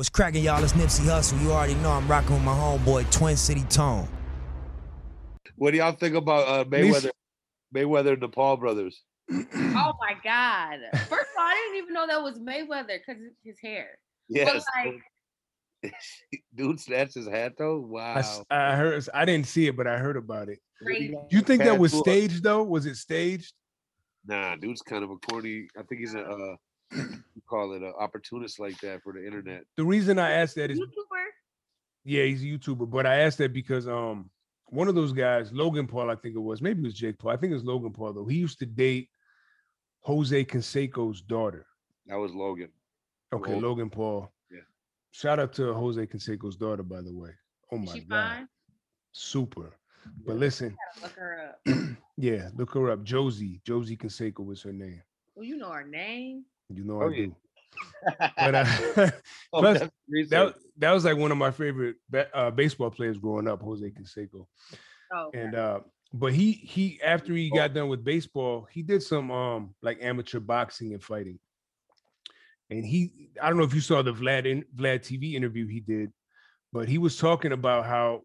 What's cracking, y'all? It's Nipsey Hussle. You already know I'm rocking with my homeboy, Twin City Tone. What do y'all think about uh, Mayweather, Mayweather and the Paul brothers? oh my god! First of all, I didn't even know that was Mayweather because his hair. Yes, But like, dude snatched his hat though. Wow. I heard. I didn't see it, but I heard about it. crazy. You think that was staged though? Was it staged? Nah, dude's kind of a corny. I think he's a uh, you call it an opportunist like that for the internet. The reason I asked that is YouTuber. yeah, he's a YouTuber, but I asked that because um one of those guys, Logan Paul, I think it was, maybe it was Jake Paul. I think it was Logan Paul though. He used to date Jose Canseco's daughter. That was Logan. Okay, Logan. Logan Paul. Yeah. Shout out to Jose Canseco's daughter, by the way. Oh Is my she god, fine? super. But listen, Gotta look her up. yeah, look her up. Josie, Josie Canseco was her name. Well, you know her name. You know Oh, I yeah. do. But uh, Oh, Plus, that that was like one of my favorite uh, baseball players growing up, Jose Canseco. Oh, okay. And uh, but he he after he got done with baseball, he did some um like amateur boxing and fighting. And he, I don't know if you saw the Vlad in, Vlad TV interview he did, but he was talking about how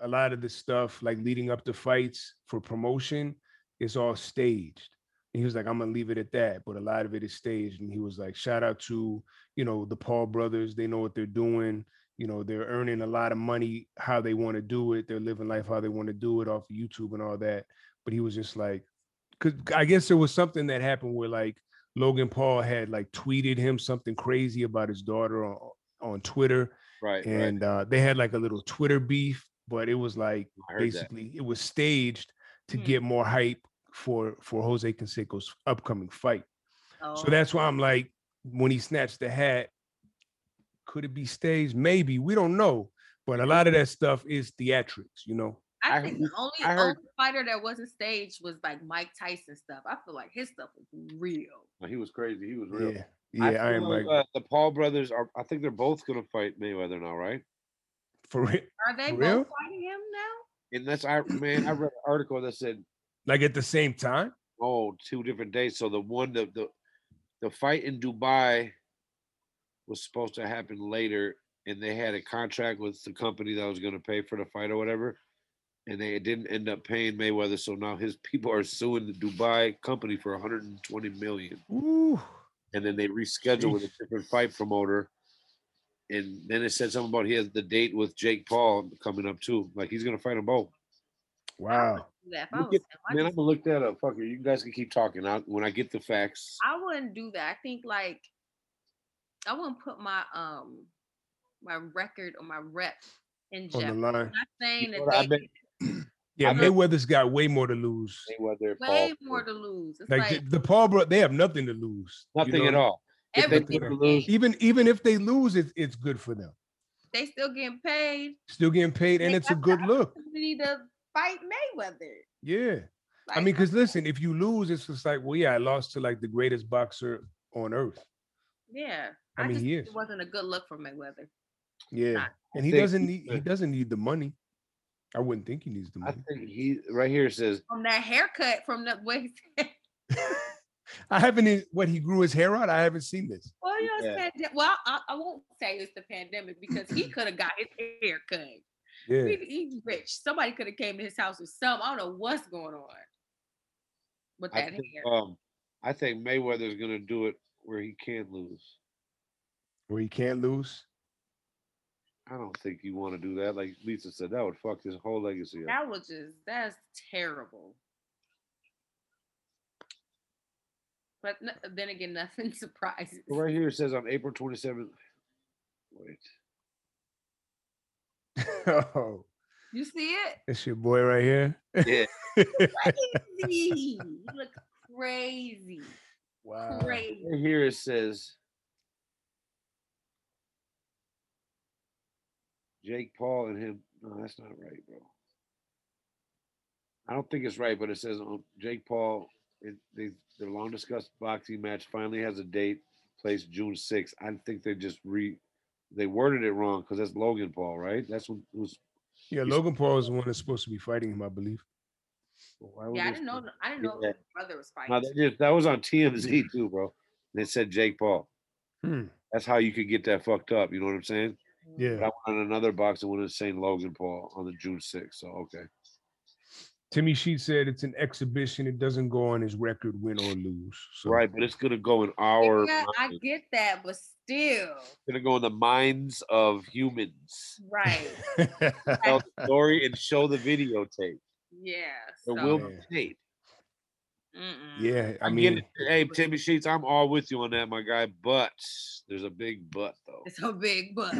a lot of the stuff like leading up to fights for promotion is all staged. And he was like, I'm gonna leave it at that, but a lot of it is staged. And he was like, shout out to you know the Paul brothers, they know what they're doing. You know, they're earning a lot of money how they want to do it. They're living life how they want to do it off of YouTube and all that. But he was just like, because I guess there was something that happened where like Logan Paul had like tweeted him something crazy about his daughter on, on Twitter, right, right. and uh, they had like a little Twitter beef. But it was like I heard that. basically it was staged to Hmm. get more hype for for Jose Canseco's upcoming fight. oh, So that's why I'm like, when he snatched the hat, could it be staged? Maybe we don't know. But a lot of that stuff is theatrics, you know. I, I think heard- the only, heard- only fighter that wasn't staged was like Mike Tyson stuff. I feel like his stuff was real. He was crazy. He was real. Yeah, yeah, I, feel am like, like uh, the Paul brothers are. I think they're both gonna fight Mayweather now, right? for real. Are they For both real? fighting him now? And that's I man. I read an article that said Like at the same time. oh two different days. So the one the the the fight in Dubai was supposed to happen later, and they had a contract with the company that was going to pay for the fight or whatever, and they didn't end up paying Mayweather. So now his people are suing the Dubai company for 120 million, Ooh, and then they reschedule with a different fight promoter. And then it said something about he has the date with Jake Paul coming up too. Like he's gonna fight them both. Wow. Do that. If I, Look was at- him, I, Man, I'm gonna look that up. Fuck it. You guys can keep talking. I, when I get the facts. I wouldn't do that. I think like I wouldn't put my um my record or my rep in On jeopardy. the I'm line. not saying You that what I they bet Yeah, I bet- Mayweather's got way more to lose. Mayweather, way Paul, more to lose. It's Like, like, the, the Paul bro, they have nothing to lose. you nothing know? at all. Everything. to to lose- Even even if they lose, it's it's good for them. They still getting paid. Still getting paid, and They it's a good look. to fight Mayweather. Yeah. I mean, because listen, if you lose, it's just like, well, yeah, I lost to like the greatest boxer on earth. yeah, I I, mean, just he is. it wasn't a good look for Mayweather. Yeah, not- and he doesn't need he doesn't need the money. I wouldn't think he needs the I money. think he right here says From that haircut, from the way he said, I haven't what he grew his hair out. I haven't seen this. well, you know, Yeah. pande- well, I, I won't say it's the pandemic because he could have got his hair cut. Yeah, He, he's rich. Somebody could have came to his house with some. I don't know what's going on with I that think, hair. um I think Mayweather's gonna do it where he can't lose. where he can't lose. I don't think you want to do that. Like Lisa said, that would fuck his whole legacy up. That was just that's terrible. But n- then again, nothing surprises. Right here it says on April 27th. Wait. Oh, You see it? it's your boy right here. Yeah. Crazy. You look crazy. wow. Crazy. Right here it says Jake Paul and him. No, that's not right, bro. I don't think it's right, but it says on Jake Paul. It, they, their long discussed boxing match finally has a date, placed June 6th. I think they just re they worded it wrong because that's Logan Paul, right? That's what was. Yeah, Logan Paul is the one that's supposed to be fighting him, I believe. Why Yeah, I didn't know. say- I didn't know Yeah. his brother was No, fighting. they just, that was on TMZ too, bro. They said Jake Paul. Hmm. That's how you could get that fucked up. You know what I'm saying? But Yeah. I went on another boxing one in St. Logan Paul on the June 6th. So okay. Timmy Sheet said it's an exhibition. It doesn't go on his record, win or lose. So Right, but it's gonna go in our Yeah, I get that, but still, It's gonna go in the minds of humans. right? Tell the story and show the videotape. Yeah. There so, will be tape. mm-mm. yeah, I I, mean, get it. Hey, Timmy Sheets, I'm all with you on that, my guy. But there's a big but though. It's a big but.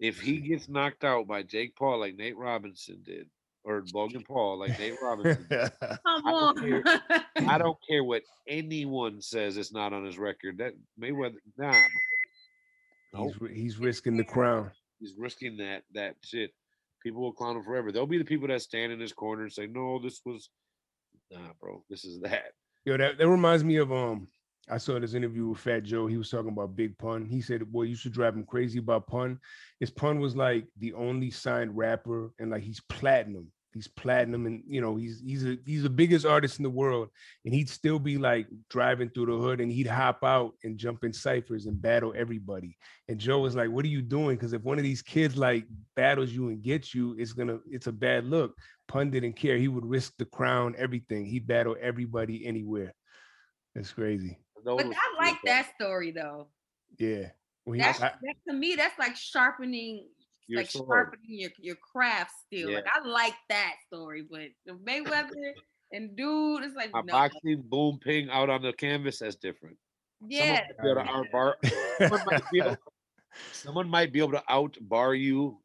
If he gets knocked out by Jake Paul like Nate Robinson did, or Logan Paul like Nate Robinson, Come I don't on. I don't care what anyone says. It's not on his record. That Mayweather, nah, he's he's risking the crown. he's risking that that shit. People will clown him forever. There'll be the people that stand in his corner and say, "No, this was, nah, bro, this is that." Yo, that, that reminds me of um. I saw this interview with Fat Joe. He was talking about Big Pun. He said, "Boy, you should drive him crazy about Pun. His Pun was like the only signed rapper, and like he's platinum. He's platinum, and you know he's he's a he's the biggest artist in the world. And he'd still be like driving through the hood, and he'd hop out and jump in ciphers and battle everybody. And Joe was like, "What are you doing? Because if one of these kids like battles you and gets you, it's gonna it's a bad look." Pun didn't care. He would risk the crown, everything. He'd battle everybody anywhere. That's crazy. But I like that story though. Yeah. Well, That's I- that, to me, that's like sharpening, Your like sword. sharpening your, your craft still. Yeah. Like I like that story, but the Mayweather and dude, it's like A no, boxing boom ping out on the canvas, that's different. yeah, Someone might be able to outbar, someone, might be able, someone might be able to outbar you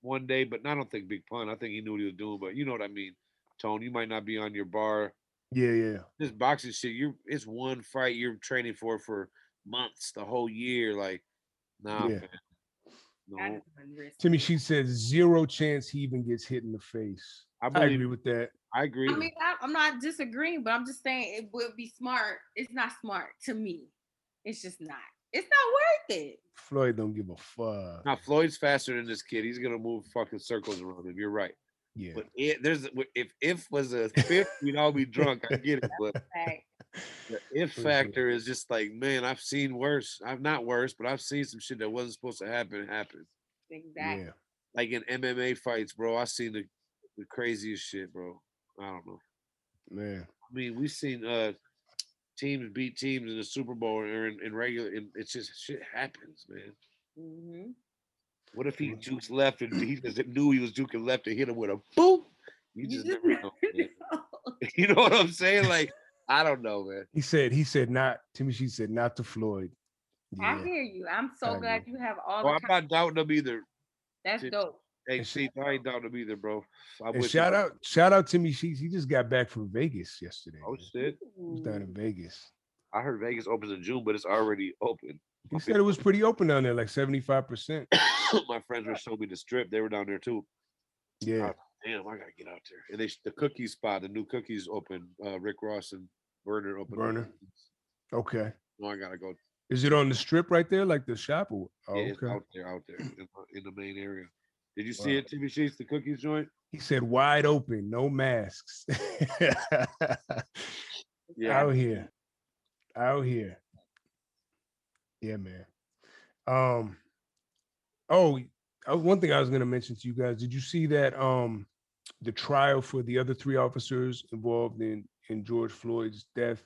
one day, but I don't think Big Pun. I think he knew what he was doing, but you know what I mean. Tone, you might not be on your bar. yeah, yeah. This boxing shit, you're it's one fight you're training for for months, the whole year. Like, nah, Yeah. fam. I no. just wouldn't risk Timmy, she says zero chance he even gets hit in the face. I I believe. agree with that. I agree. I mean, I, I'm not disagreeing, but I'm just saying it would be smart. It's not smart to me. It's just not. It's not worth it. Floyd don't give a fuck. now Floyd's faster than this kid. He's gonna move fucking circles around him. You're right. Yeah. But it, there's if if was a fifth, we'd all be drunk. I get it, but Like, the if factor is just like, man, I've seen worse. I've not worse, but I've seen some shit that wasn't supposed to happen happen. exactly. Yeah. Like in MMA fights, bro. I seen the, the craziest shit, bro. I don't know. Man. I mean, we've seen uh teams beat teams in the Super Bowl or in, in regular. And it's just shit happens, man. hmm What if he Mhm. jukes left and he just knew he was juking left and hit him with a boom? You just never know. man. You know what I'm saying? Like, I don't know, man. He said, he said not Timmy, she said not to Floyd. I hear you. I'm so I glad agree. you have all Well, the. I'm not doubting them either. That's Did- dope. Hey, And sh- see, I ain't doubting them either, bro. I'm And with you. shout out, shout out Timmy Sheets. He just got back from Vegas yesterday. Oh man. shit! He was down in Vegas. I heard Vegas opens in June, but it's already open. He said it was pretty open down there, like 75%. My friends were showing me the strip. They were down there too. Yeah. Damn, I gotta get out there. And they the cookie spot, the new cookies open. Uh, Rick Ross and Berner open. Berner. Okay. No, I gotta go. Is it on the strip right there, like the shop? Or, oh, Yeah, it's okay. out there, out there in, the- in the main area. Did you Wow. see it, TV Sheets, the cookies joint? He said wide open, no masks. Yeah. Out here. Out here. Yeah, man. Um oh uh, one thing I was gonna mention to you guys. Did you see that um the trial for the other three officers involved in in George Floyd's death?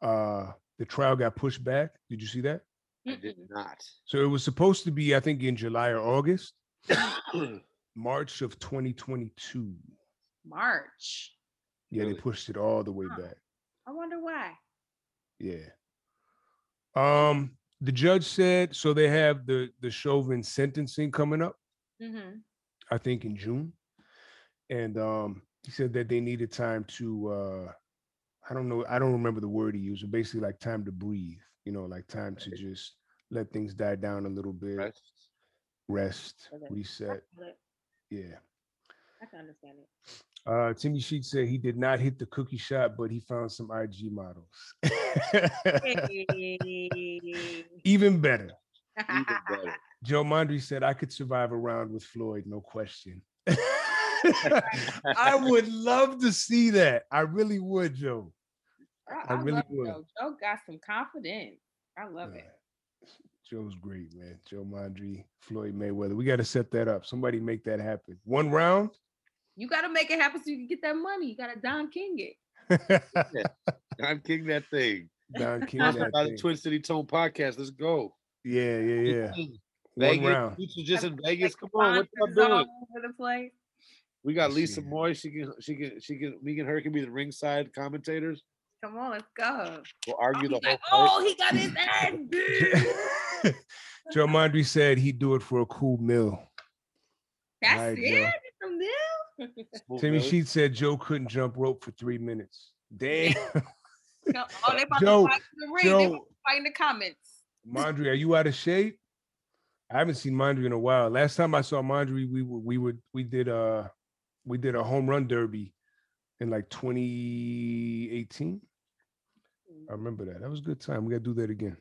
Uh the trial got pushed back. Did you see that? I did not. So it was supposed to be, I think, in July or August, March of 2022. March. Yeah, they pushed it all the way Huh. back. I wonder why. Yeah. Um, the judge said so they have the the Chauvin sentencing coming up, hmm I think in June. And um he said that they needed time to uh I don't know, I don't remember the word he used, but basically like time to breathe, you know, like time to just let things die down a little bit, Rest. rest, Okay. reset. Yeah. I can understand it. Uh, Timmy Sheet said he did not hit the cookie shot, but he found some IG models. Even better. Even better. Joe Mondry said I could survive a round with Floyd, no question. I would love to see that. I really would, Joe. I, I I really would. Joe. Joe got some confidence. I love it. Joe's great, man. Joe Mondry, Floyd Mayweather. We got to set that up. Somebody make that happen. One round. You got to make it happen so you can get that money. You got to Don King it. I'm king that thing. Don King. Sponsored that by the. Twin City Tone podcast. Let's go. Yeah, yeah, yeah. King. One Vegas. round. You should just in Vegas. Come on, what y'all sponsors all doing? over the place. We got Lisa see. Moy. She can, she can, she can. Me and her can be the ringside commentators. Come on, let's go. We'll Oh, argue he's the whole like, fight. oh, he got his ass beat. Joe Mondry said he'd do it for a cool meal. That's Alright, it. Joe. From them. Smooth Timmy Billy. Sheet said Joe couldn't jump rope for three minutes. Damn. No, Oh, they about Joe- to fight in the ring. They about Joe, to fight in the comments. Mondry, are you out of shape? I haven't seen Mondry in a while. Last time I saw Mondry, we were we would we did uh we did a home run derby in like 2018. I remember that. That was a good time. We gotta do that again.